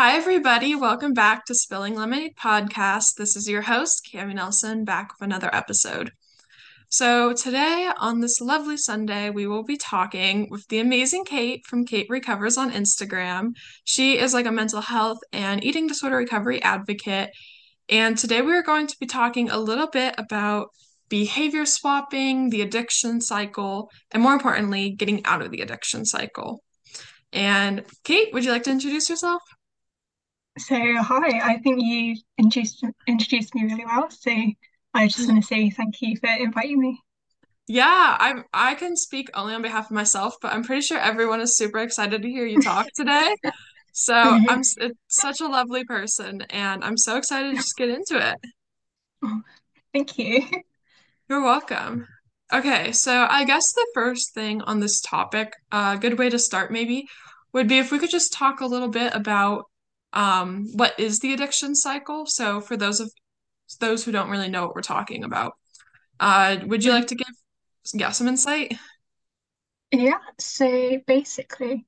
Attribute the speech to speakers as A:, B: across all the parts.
A: Hi, everybody. Welcome back to Spilling Lemonade podcast. This is your host, Cami Nelson, back with another episode. So, today on this lovely Sunday, we will be talking with the amazing Kate from Kate Recovers on Instagram. She is like a mental health and eating disorder recovery advocate. And today we are going to be talking a little bit about behavior swapping, the addiction cycle, and more importantly, getting out of the addiction cycle. And Kate, would you like to introduce yourself?
B: So, hi, I think you introduced introduced me really well. So, I just want to say thank you for inviting me.
A: Yeah, I'm I can speak only on behalf of myself, but I'm pretty sure everyone is super excited to hear you talk today. So mm-hmm. I'm it's such a lovely person, and I'm so excited to just get into it.
B: Oh, thank you.
A: You're welcome. Okay, so I guess the first thing on this topic, a good way to start maybe, would be if we could just talk a little bit about um, what is the addiction cycle. So for those of those who don't really know what we're talking about, uh, would you like to give yeah some insight?
B: Yeah, so basically,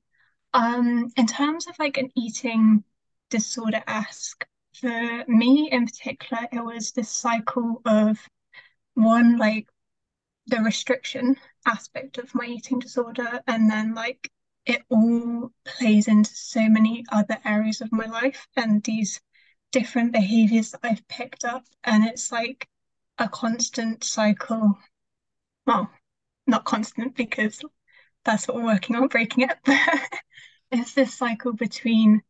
B: um, in terms of like an eating disorder ask for me in particular, it was this cycle of one, like the restriction aspect of my eating disorder, and then like it all plays into so many other areas of my life and these different behaviors that I've picked up, and it's like a constant cycle. Well, not constant because that's what we're working on breaking it, it's this cycle between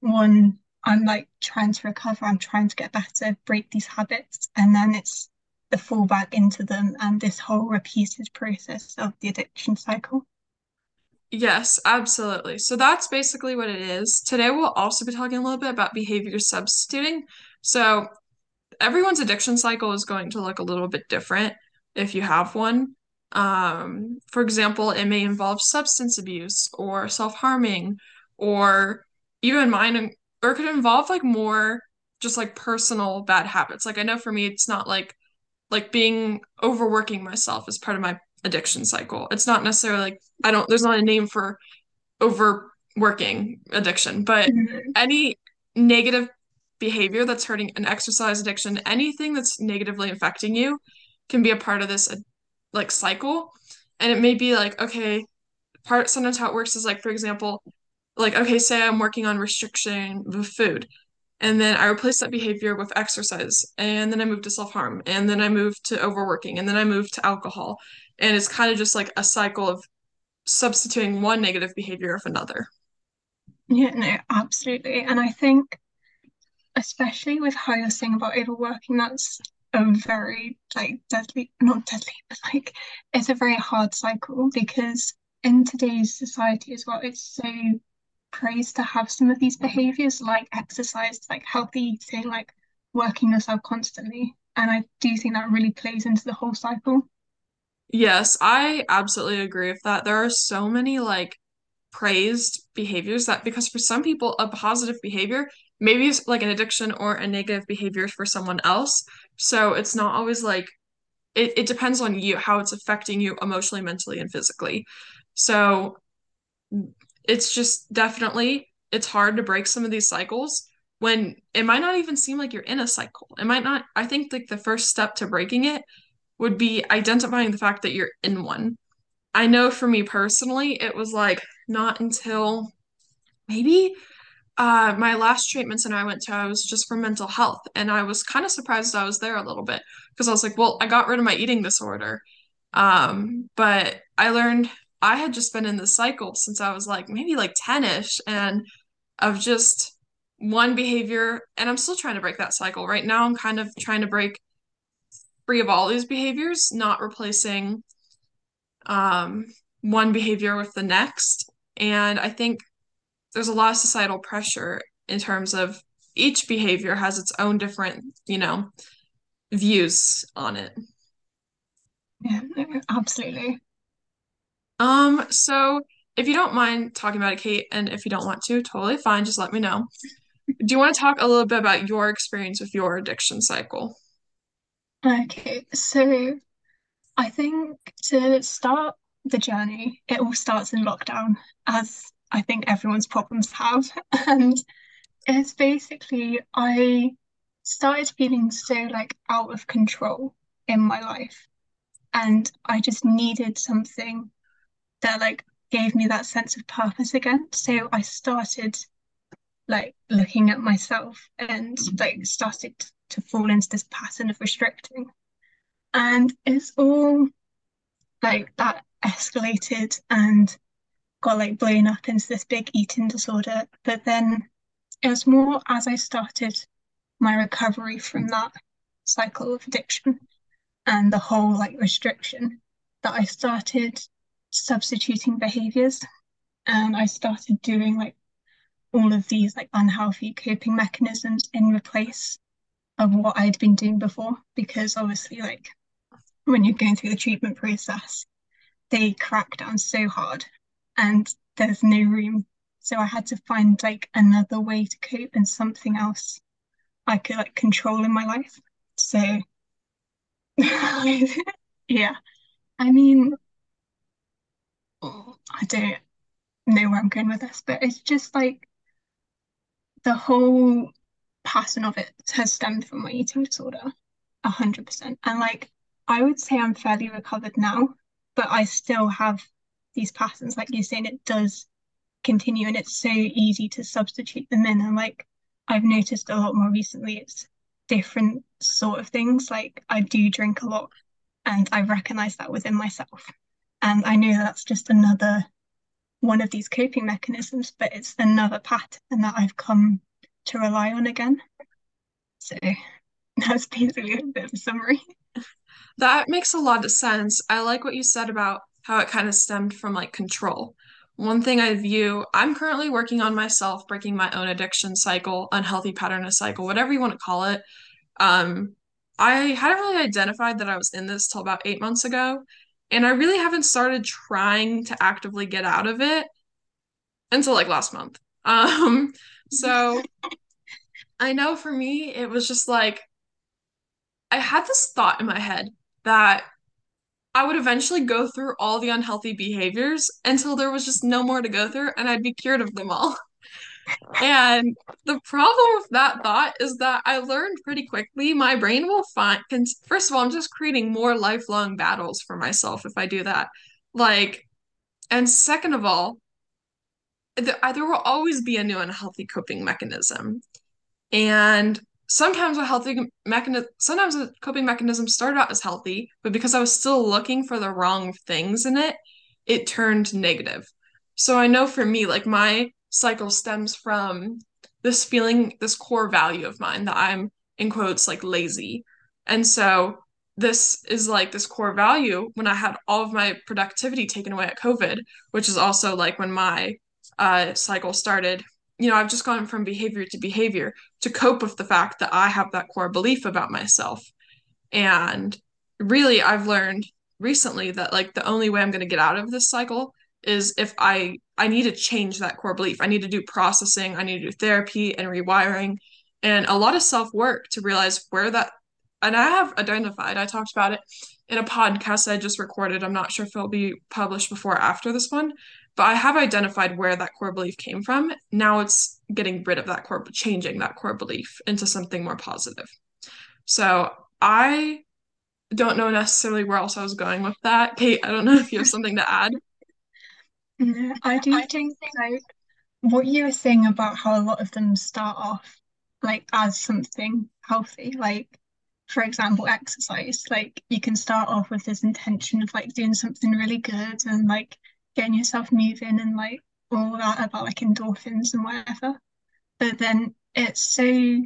B: one, I'm like trying to recover, I'm trying to get better, break these habits, and then it's the fall back into them and this whole repeated process of the addiction cycle.
A: Yes, absolutely. So that's basically what it is. Today we'll also be talking a little bit about behavior substituting. So everyone's addiction cycle is going to look a little bit different if you have one. Um, for example, it may involve substance abuse or self-harming or even mine, or it could involve like more just like personal bad habits. Like I know for me, it's not like like being overworking myself as part of my addiction cycle. It's not necessarily like I don't, there's not a name for overworking addiction, but
B: Mhm.
A: any negative behavior that's hurting an exercise addiction, anything that's negatively affecting you can be a part of this like cycle. And it may be like, okay, part sometimes how it works is like, for example, like, okay, say I'm working on restriction of food. And then I replace that behavior with exercise. And then I move to self-harm. And then I move to overworking. And then I move to alcohol. And it's kind of just like a cycle of substituting one negative behavior of another.
B: Yeah, no, absolutely. And I think, especially with how you're saying about overworking, that's a very like deadly, not deadly, but like it's a very hard cycle because in today's society as well, it's so praised to have some of these behaviors like exercise, like healthy eating, like working yourself constantly. And I do think that really plays into the whole cycle.
A: Yes, I absolutely agree with that. There are so many like praised behaviors that because for some people a positive behavior maybe it's like an addiction or a negative behavior for someone else. So it's not always like it, it depends on you how it's affecting you emotionally, mentally, and physically. So it's just definitely it's hard to break some of these cycles when it might not even seem like you're in a cycle. It might not, I think like the first step to breaking it would be identifying the fact that you're in one. I know for me personally, it was like not until maybe uh my last treatment center I went to, I was just for mental health. And I was kind of surprised I was there a little bit because I was like, well, I got rid of my eating disorder. Um, but I learned I had just been in this cycle since I was like maybe like 10-ish and of just one behavior, and I'm still trying to break that cycle. Right now, I'm kind of trying to break free of all these behaviors, not replacing um, one behavior with the next. And I think there's a lot of societal pressure in terms of each behavior has its own different, you know, views on it.
B: Yeah, absolutely.
A: Um, so if you don't mind talking about it, Kate, and if you don't want to, totally fine, just let me know. Do you want to talk a little bit about your experience with your addiction cycle?
B: Okay, so I think to start the journey, it all starts in lockdown, as I think everyone's problems have. And It's basically I started feeling so like out of control in my life, and I just needed something that like gave me that sense of purpose again. So I started like looking at myself and like started to fall into this pattern of restricting. And it's all like that escalated and got like blown up into this big eating disorder. But then it was more as I started my recovery from that cycle of addiction and the whole like restriction that I started substituting behaviors and I started doing like all of these like unhealthy coping mechanisms in replace of what I'd been doing before. Because obviously like when you're going through the treatment process they crack down so hard and there's no room. So I had to find like another way to cope and something else I could like control in my life. So yeah. I mean I don't know where I'm going with this but it's just like the whole pattern of it has stemmed from my eating disorder, a hundred percent. And like I would say I'm fairly recovered now, but I still have these patterns, like you're saying, it does continue and it's so easy to substitute them in. And like I've noticed a lot more recently, it's different sort of things. Like I do drink a lot and I recognize that within myself. And I know that's just another one of these coping mechanisms, but it's another pattern that I've come to rely on again. So that's basically a bit of a summary.
A: That makes a lot of sense. I like what you said about how it kind of stemmed from like control. One thing I view, I'm currently working on myself, breaking my own addiction cycle, unhealthy pattern of cycle, whatever you want to call it. Um, I hadn't really identified that I was in this till about eight months ago, and I really haven't started trying to actively get out of it until like last month. Um, so I know for me, it was just like I had this thought in my head that I would eventually go through all the unhealthy behaviors until there was just no more to go through and I'd be cured of them all. And the problem with that thought is that I learned pretty quickly my brain will find, first of all, I'm just creating more lifelong battles for myself if I do that. Like, and second of all, there, there will always be a new unhealthy coping mechanism. And sometimes a healthy mechanism, sometimes a coping mechanism started out as healthy, but because I was still looking for the wrong things in it, it turned negative. So I know for me, like my cycle stems from this feeling, this core value of mine that I'm in quotes like lazy. And so this is like this core value when I had all of my productivity taken away at COVID, which is also like when my uh, cycle started. You know, I've just gone from behavior to behavior to cope with the fact that I have that core belief about myself. And really, I've learned recently that like the only way I'm going to get out of this cycle is if I I need to change that core belief. I need to do processing, I need to do therapy and rewiring and a lot of self-work to realize where that and I have identified, I talked about it in a podcast I just recorded. I'm not sure if it'll be published before or after this one, but I have identified where that core belief came from. Now it's getting rid of that core, changing that core belief into something more positive. So I don't know necessarily where else I was going with that. Kate, I don't know if you have something to add.
B: No, I do think like what you were saying about how a lot of them start off like as something healthy, like for example, exercise. Like you can start off with this intention of like doing something really good and like getting yourself moving and like all that about like endorphins and whatever. But then it so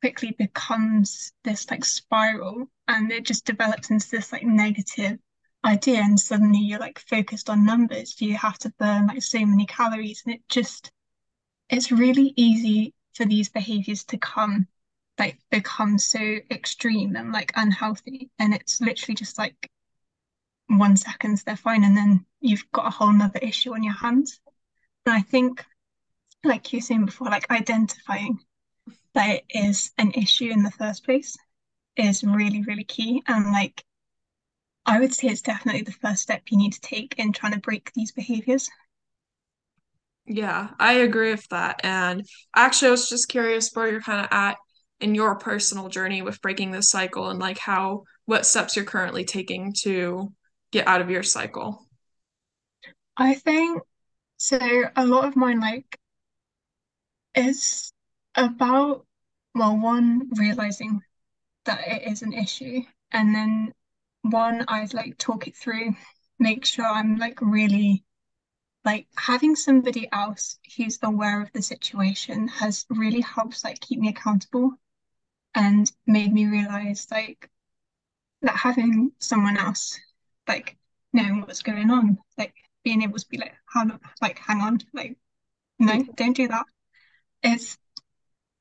B: quickly becomes this like spiral and it just develops into this like negative idea and suddenly you're like focused on numbers. You have to burn like so many calories and it just it's really easy for these behaviors to come like become so extreme and like unhealthy and it's literally just like one seconds they're fine and then you've got a whole nother issue on your hands and i think like you were saying before like identifying that it is an issue in the first place is really really key and like i would say it's definitely the first step you need to take in trying to break these behaviors
A: Yeah, I agree with that. And actually, I was just curious where you're kind of at in your personal journey with breaking this cycle and like how, what steps you're currently taking to get out of your cycle.
B: I think so. A lot of mine, like, is about, well, one, realizing that it is an issue, and then one, I'd like talk it through, make sure I'm like really like having somebody else who's aware of the situation has really helped like keep me accountable and made me realize like that having someone else like knowing what's going on, like being able to be like, how like hang on, like no, don't do that. It's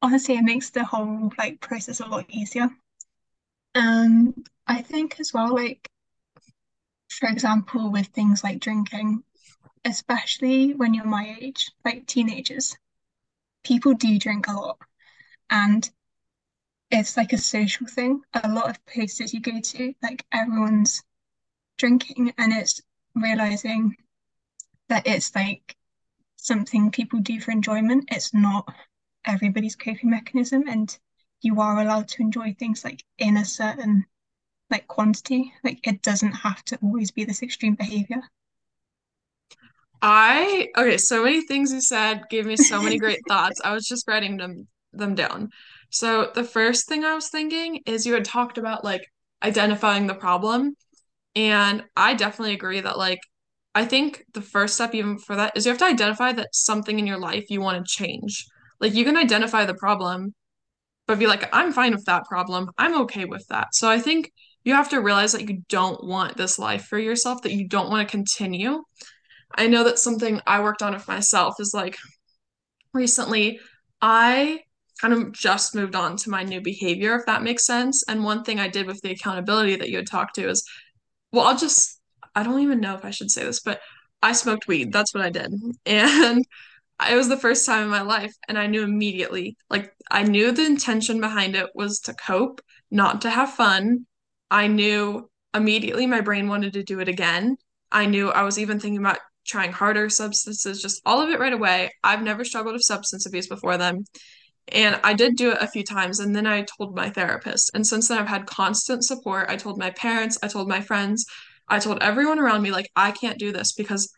B: honestly it makes the whole like process a lot easier. Um, I think as well, like for example, with things like drinking, especially when you're my age, like teenagers, people do drink a lot. And it's like a social thing. A lot of places you go to, like everyone's drinking, and it's realizing that it's like something people do for enjoyment. It's not everybody's coping mechanism, and you are allowed to enjoy things like in a certain like quantity. Like it doesn't have to always be this extreme behavior.
A: I, okay, so many things you said gave me so many great thoughts. I was just writing them them down. So the first thing I was thinking is you had talked about like identifying the problem. And I definitely agree that like I think the first step even for that is you have to identify that something in your life you want to change. Like you can identify the problem, but be like, I'm fine with that problem. I'm okay with that. So I think you have to realize that you don't want this life for yourself, that you don't want to continue. I know that something I worked on with myself is like recently I kind of just moved on to my new behavior, if that makes sense. And one thing I did with the accountability that you had talked to is well, I'll just, I don't even know if I should say this, but I smoked weed. That's what I did. And it was the first time in my life. And I knew immediately, like, I knew the intention behind it was to cope, not to have fun. I knew immediately my brain wanted to do it again. I knew I was even thinking about trying harder substances, just all of it right away. I've never struggled with substance abuse before then. And I did do it a few times, and then I told my therapist. And since then, I've had constant support. I told my parents, I told my friends, I told everyone around me, like, I can't do this because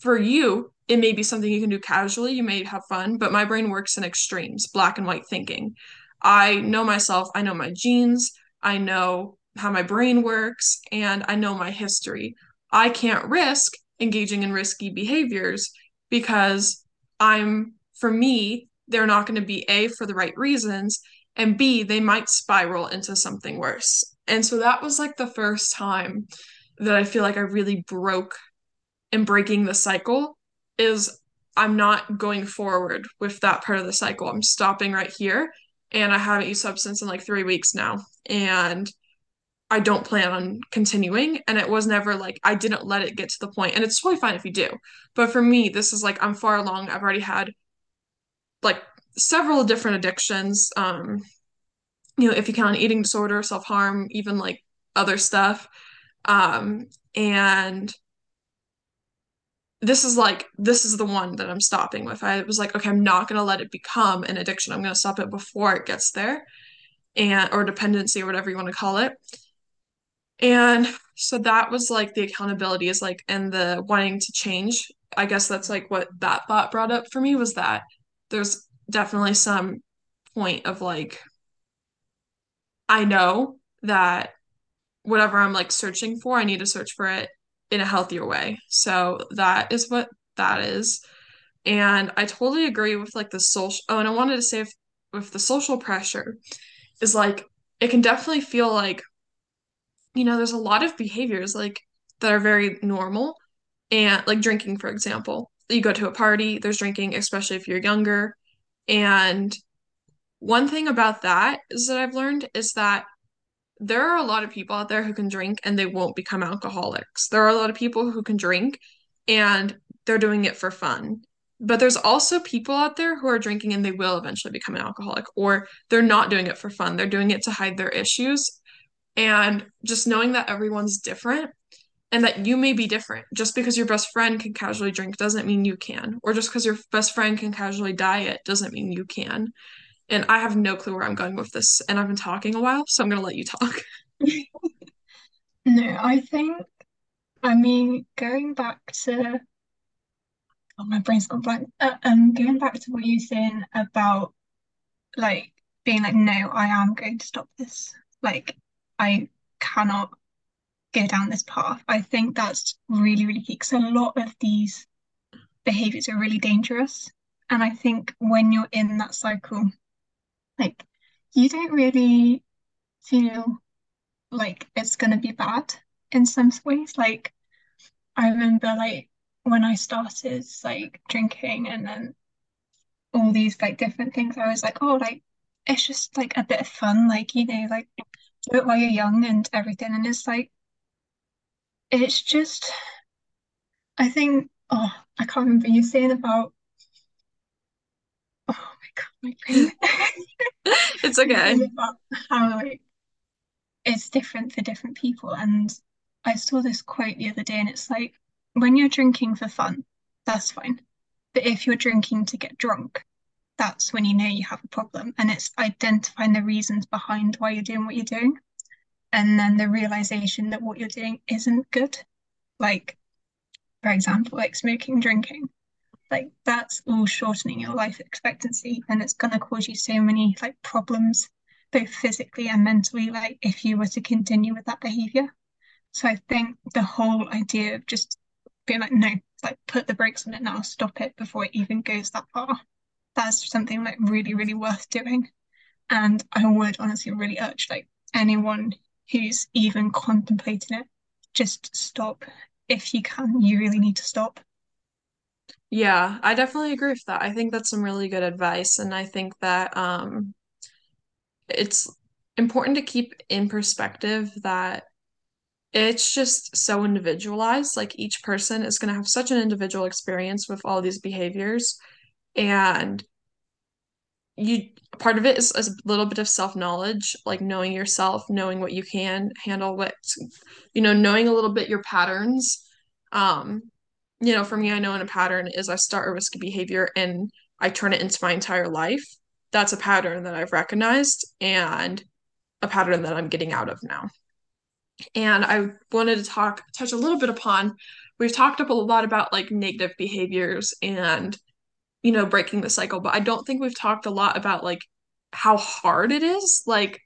A: for you, it may be something you can do casually, you may have fun, but my brain works in extremes, black and white thinking. I know myself, I know my genes, I know how my brain works, and I know my history. I can't risk engaging in risky behaviors because I'm, for me, they're not going to be A, for the right reasons, and B, they might spiral into something worse. And so that was like the first time that I feel like I really broke and breaking the cycle is I'm not going forward with that part of the cycle. I'm stopping right here. And I haven't used substance in like three weeks now. And I don't plan on continuing. And it was never like I didn't let it get to the point. And it's totally fine if you do. But for me, this is like I'm far along. I've already had like several different addictions. Um, you know, if you count eating disorder, self-harm, even like other stuff. Um, and this is like this is the one that I'm stopping with. I was like, okay, I'm not gonna let it become an addiction. I'm gonna stop it before it gets there, and or dependency or whatever you want to call it. And so that was like the accountability is like and the wanting to change. I guess that's like what that thought brought up for me was that there's definitely some point of like I know that whatever I'm like searching for, I need to search for it in a healthier way. So that is what that is. And I totally agree with like the social. Oh, and I wanted to say if, with the social pressure is like it can definitely feel like you know there's a lot of behaviors like that are very normal and like drinking for example. You go to a party, there's drinking, especially if you're younger. And one thing about that is that I've learned is that there are a lot of people out there who can drink and they won't become alcoholics. There are a lot of people who can drink and they're doing it for fun. But there's also people out there who are drinking and they will eventually become an alcoholic, or they're not doing it for fun. They're doing it to hide their issues. And just knowing that everyone's different and that you may be different. Just because your best friend can casually drink doesn't mean you can, or just because your best friend can casually diet doesn't mean you can. And I have no clue where I'm going with this, and I've been talking a while, so I'm gonna let you talk.
B: No, I think, I mean, going back to, oh, my brain's gone blank. Uh, um, going back to what you're saying about like being like, no, I am going to stop this. Like, I cannot go down this path. I think that's really, really key because a lot of these behaviors are really dangerous. And I think when you're in that cycle, like, you don't really feel like it's going to be bad in some ways. Like, I remember, like, when I started like drinking and then all these like different things, I was like, oh, like, it's just like a bit of fun, like, you know, like, do it while you're young and everything. And it's like, it's just, I think, oh, I can't remember you saying about, my brain.
A: It's okay.
B: how it's different for different people. And I saw this quote the other day, and it's like, when you're drinking for fun, that's fine. But if you're drinking to get drunk, that's when you know you have a problem. And it's identifying the reasons behind why you're doing what you're doing. And then the realization that what you're doing isn't good. Like, for example, like smoking, drinking, like that's all shortening your life expectancy and it's going to cause you so many like problems, both physically and mentally, like if you were to continue with that behavior. So I think the whole idea of just being like, no, like put the brakes on it now, stop it before it even goes that far. That's something like really, really worth doing. And I would honestly really urge like anyone who's even contemplating it, just stop. If you can, you really need to stop.
A: Yeah, I definitely agree with that. I think that's some really good advice, and I think that um, it's important to keep in perspective that it's just so individualized. Like each person is going to have such an individual experience with all these behaviors, and you part of it is, a little bit of self-knowledge, like knowing yourself, knowing what you can handle, what you know, knowing a little bit your patterns. Um, you know, for me, I know in a pattern is I start a risky behavior and I turn it into my entire life. That's a pattern that I've recognized and a pattern that I'm getting out of now. And I wanted to talk, touch a little bit upon, we've talked up a lot about like negative behaviors and, you know, breaking the cycle, but I don't think we've talked a lot about like how hard it is. Like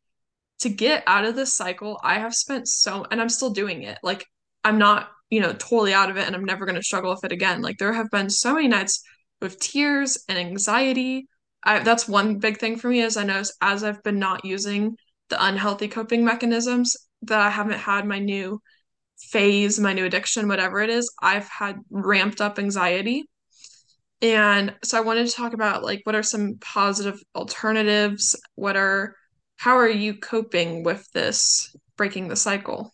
A: to get out of this cycle, I have spent so, and I'm still doing it. Like, I'm not, you know, totally out of it and I'm never going to struggle with it again. Like, there have been so many nights with tears and anxiety. I, that's one big thing for me is I know as I've been not using the unhealthy coping mechanisms that I haven't had my new phase, my new addiction, whatever it is, I've had ramped up anxiety. And so I wanted to talk about like what are some positive alternatives? What are how are you coping with this breaking the cycle?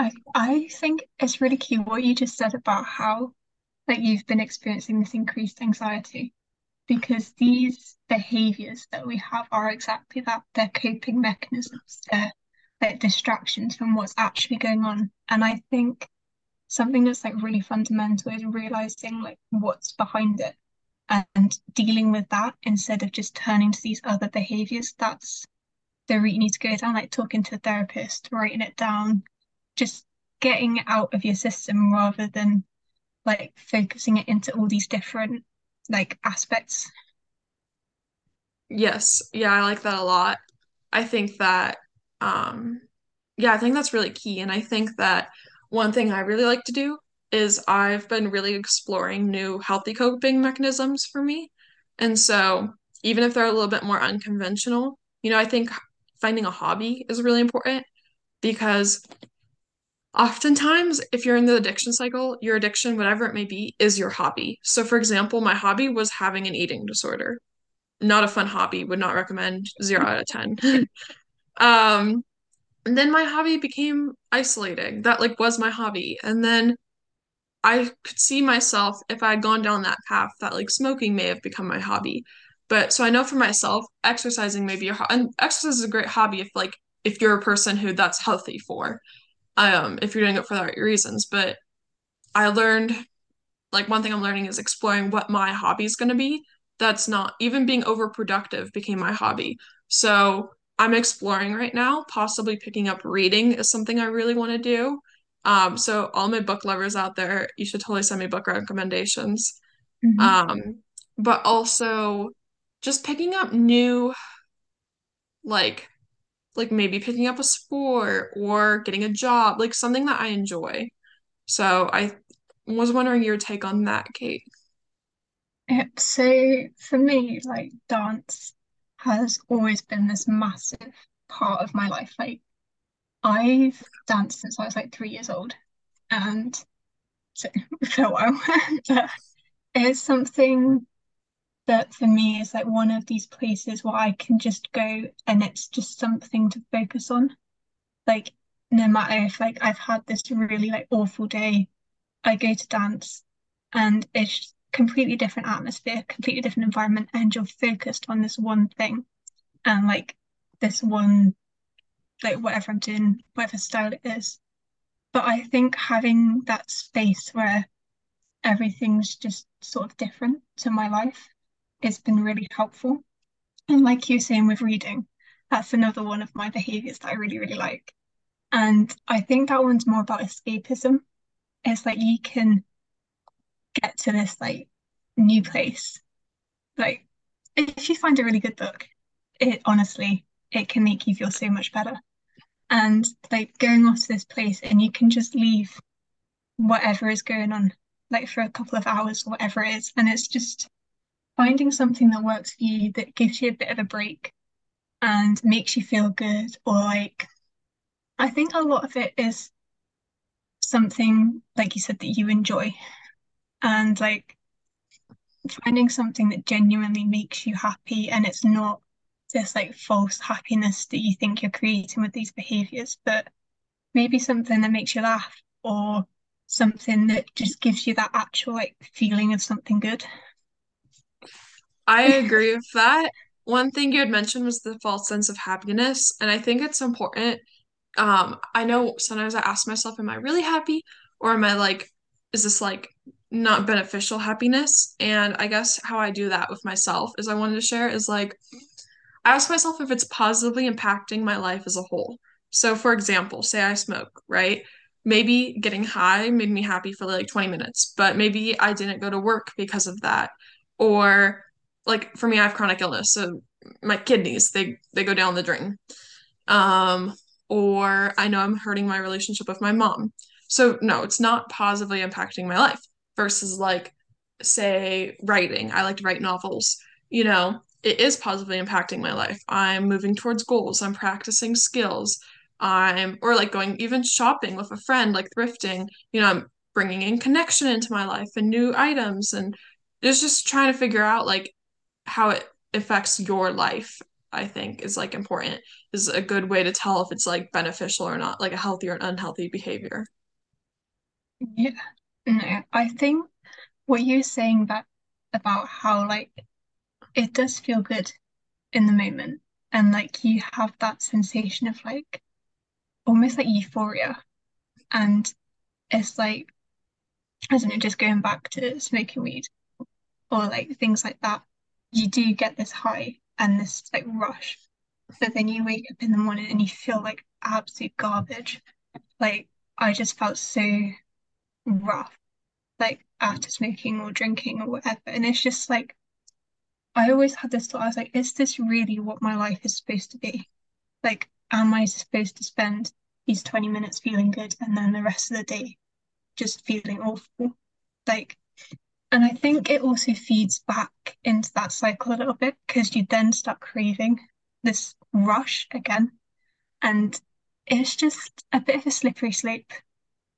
B: I I think it's really key what you just said about how like you've been experiencing this increased anxiety because these behaviors that we have are exactly that. They're coping mechanisms. They're like distractions from what's actually going on. And I think something that's like really fundamental is realizing like what's behind it and dealing with that instead of just turning to these other behaviors. That's the route you need to go down, like talking to a therapist, writing it down, just getting it out of your system rather than like focusing it into all these different like aspects.
A: Yes, yeah, I like that a lot. I think that um yeah, I think that's really key. And I think that one thing I really like to do is I've been really exploring new healthy coping mechanisms for me. And so even if they're a little bit more unconventional, you know, I think finding a hobby is really important because Oftentimes, if you're in the addiction cycle, your addiction, whatever it may be, is your hobby. So, for example, my hobby was having an eating disorder. Not a fun hobby, would not recommend, zero out of 10. Um, and then my hobby became isolating. That like was my hobby. And then I could see myself if I had gone down that path that like smoking may have become my hobby. But so I know for myself, exercising may be a ho- and exercise is a great hobby if like if you're a person who that's healthy for. Um, if you're doing it for the right reasons. But I learned like one thing I'm learning is exploring what my hobby is going to be. That's not even being overproductive became my hobby. So I'm exploring right now, possibly picking up reading is something I really want to do. Um, so all my book lovers out there, you should totally send me book recommendations.
B: hmm
A: Um, but also just picking up new, like, like maybe picking up a sport or getting a job, like something that I enjoy. So I was wondering your take on that, Kate.
B: Yeah, so for me, like dance has always been this massive part of my life. Like I've danced since I was like three years old, and so for a while. But it's something that for me is like one of these places where I can just go and it's just something to focus on. Like no matter if like I've had this really like awful day, I go to dance and it's completely different atmosphere, completely different environment, and you're focused on this one thing and like this one like whatever I'm doing, whatever style it is. But I think having that space where everything's just sort of different to my life has been really helpful. And like you saying with reading, that's another one of my behaviors that I really, really like. And I think that one's more about escapism. It's like you can get to this like new place. Like if you find a really good book, it honestly, it can make you feel so much better. And like going off to this place and you can just leave whatever is going on, like for a couple of hours or whatever it is. And it's just finding something that works for you that gives you a bit of a break and makes you feel good. Or like I think a lot of it is something, like you said, that you enjoy. And like finding something that genuinely makes you happy and it's not this like false happiness that you think you're creating with these behaviors, but maybe something that makes you laugh or something that just gives you that actual like feeling of something good.
A: I agree with that. One thing you had mentioned was the false sense of happiness, and I think it's important. Um, I know sometimes I ask myself, am I really happy or am I like, is this like not beneficial happiness? And I guess how I do that with myself is I wanted to share is like I ask myself if it's positively impacting my life as a whole. So, for example, say I smoke, right? Maybe getting high made me happy for like 20 minutes, but maybe I didn't go to work because of that. Or like for me, I have chronic illness, so my kidneys, they they go down the drain. Um, or I know I'm hurting my relationship with my mom. So no, it's not positively impacting my life versus like say writing. I like to write novels. You know, it is positively impacting my life. I'm moving towards goals. I'm practicing skills. I'm, or like going even shopping with a friend, like thrifting. You know, I'm bringing in connection into my life and new items. And it's just trying to figure out like how it affects your life, I think is like important, is a good way to tell if it's like beneficial or not, like a healthy or an unhealthy behavior.
B: Yeah. No, I think what you're saying that about how like it does feel good in the moment and like you have that sensation of like almost like euphoria and it's like I don't know, just going back to smoking weed or like things like that, you do get this high and this like rush, but then you wake up in the morning and you feel like absolute garbage. Like I just felt so rough, like after smoking or drinking or whatever. And it's just like I always had this thought, I was like, is this really what my life is supposed to be? Like, am I supposed to spend these 20 minutes feeling good and then the rest of the day just feeling awful? Like, and I think it also feeds back into that cycle a little bit because you then start craving this rush again. And it's just a bit of a slippery slope,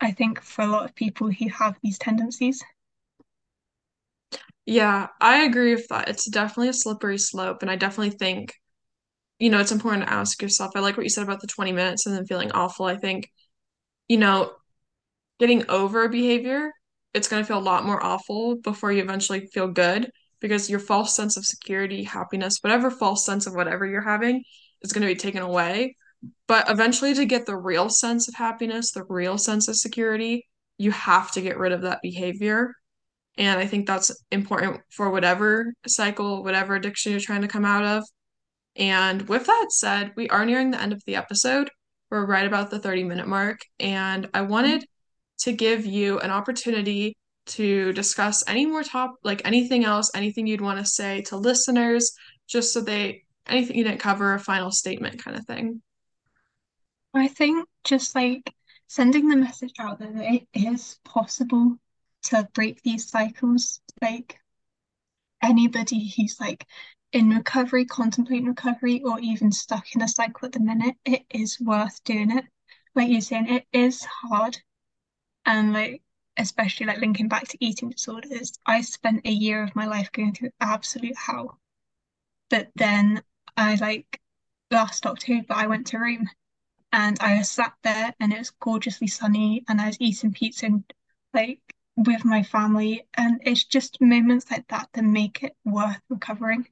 B: I think, for a lot of people who have these tendencies.
A: Yeah, I agree with that. It's definitely a slippery slope. And I definitely think, you know, it's important to ask yourself. I like what you said about the 20 minutes and then feeling awful. I think, you know, getting over a behavior, it's going to feel a lot more awful before you eventually feel good because your false sense of security, happiness, whatever false sense of whatever you're having is going to be taken away. But eventually, to get the real sense of happiness, the real sense of security, you have to get rid of that behavior. And I think that's important for whatever cycle, whatever addiction you're trying to come out of. And with that said, we are nearing the end of the episode. We're right about the 30 minute mark. And I wanted to give you an opportunity to discuss any more top, like anything else, anything you'd want to say to listeners, just so they, anything you didn't cover, a final statement kind of thing.
B: I think just like sending the message out that it is possible to break these cycles. Like anybody who's like in recovery, contemplating recovery, or even stuck in a cycle at the minute, it is worth doing it. Like you're saying, it is hard. And like, especially like linking back to eating disorders, I spent a year of my life going through absolute hell. But then I like last October, I went to Rome and I was sat there and it was gorgeously sunny and I was eating pizza and like with my family. And it's just moments like that that make it worth recovering.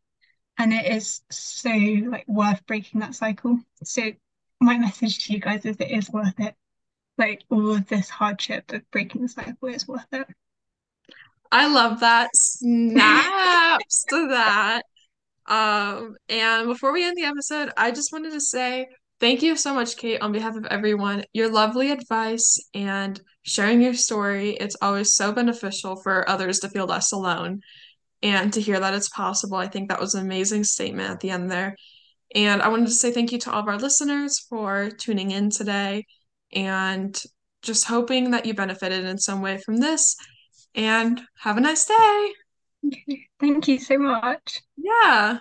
B: And it is so like worth breaking that cycle. So my message to you guys is it is worth it. Like all of this hardship of breaking the cycle is worth it.
A: I love that. Snaps to that. Um, and before we end the episode, I just wanted to say thank you so much, Kate, on behalf of everyone. Your lovely advice and sharing your story. It's always so beneficial for others to feel less alone and to hear that it's possible. I think that was an amazing statement at the end there. And I wanted to say thank you to all of our listeners for tuning in today and just hoping that you benefited in some way from this. And have a nice day.
B: Okay. Thank you so much.
A: Yeah.